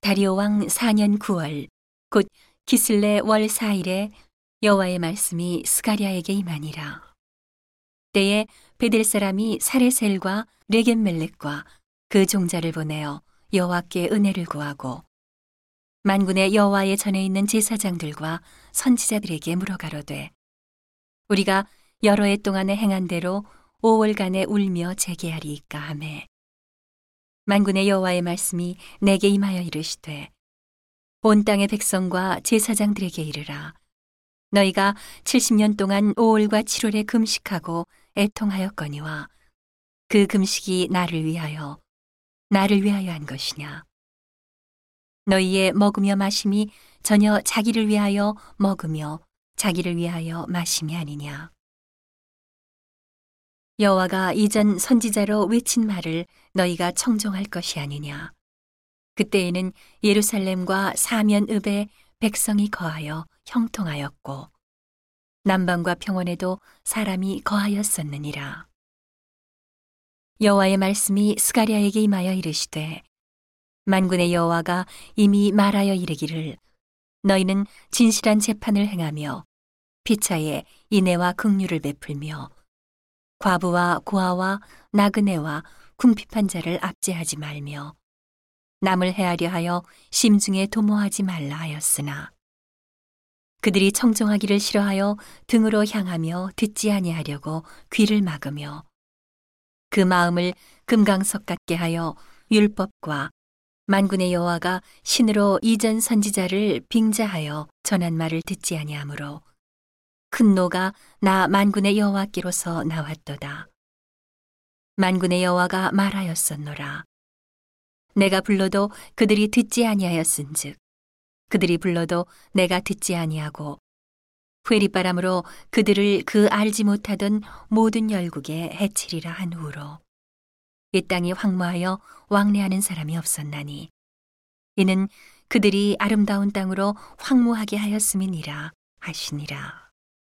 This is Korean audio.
다리오 왕 4년 9월 곧 기슬레 월 4일에 여호와의 말씀이 스가랴에게 임하니라. 때에 베델 사람이 사레셀과 레겐멜렉과 그 종자를 보내어 여호와께 은혜를 구하고 만군의 여호와의 전에 있는 제사장들과 선지자들에게 물어가로되 우리가 여러 해 동안에 행한 대로 5월간에 울며 재개하리이까 하매 만군의 여호와의 말씀이 내게 임하여 이르시되 온 땅의 백성과 제사장들에게 이르라. 너희가 70년 동안 5월과 7월에 금식하고 애통하였거니와 그 금식이 나를 위하여 나를 위하여 한 것이냐? 너희의 먹으며 마심이 전혀 자기를 위하여 먹으며 자기를 위하여 마심이 아니냐 여호와가 이전 선지자로 외친 말을 너희가 청종할 것이 아니냐. 그때에는 예루살렘과 사면읍에 백성이 거하여 형통하였고 남방과 평원에도 사람이 거하였었느니라. 여호와의 말씀이 스가랴에게 임하여 이르시되 만군의 여호와가 이미 말하여 이르기를 너희는 진실한 재판을 행하며 피차에 인애와 긍휼을 베풀며 과부와 고아와 나그네와 궁핍한 자를 압제하지 말며 남을 해하려 하여 심중에 도모하지 말라 하였으나 그들이 청종하기를 싫어하여 등으로 향하며 듣지 아니하려고 귀를 막으며 그 마음을 금강석 같게 하여 율법과 만군의 여호와가 신으로 이전 선지자를 빙자하여 전한 말을 듣지 아니하므로 큰 노가 나 만군의 여호와께로서 나왔도다. 만군의 여호와가 말하였었노라. 내가 불러도 그들이 듣지 아니하였은즉 그들이 불러도 내가 듣지 아니하고 회리바람으로 그들을 그 알지 못하던 모든 열국에 해치리라 한 후로 이 땅이 황무하여 왕래하는 사람이 없었나니 이는 그들이 아름다운 땅으로 황무하게 하였음이니라 하시니라.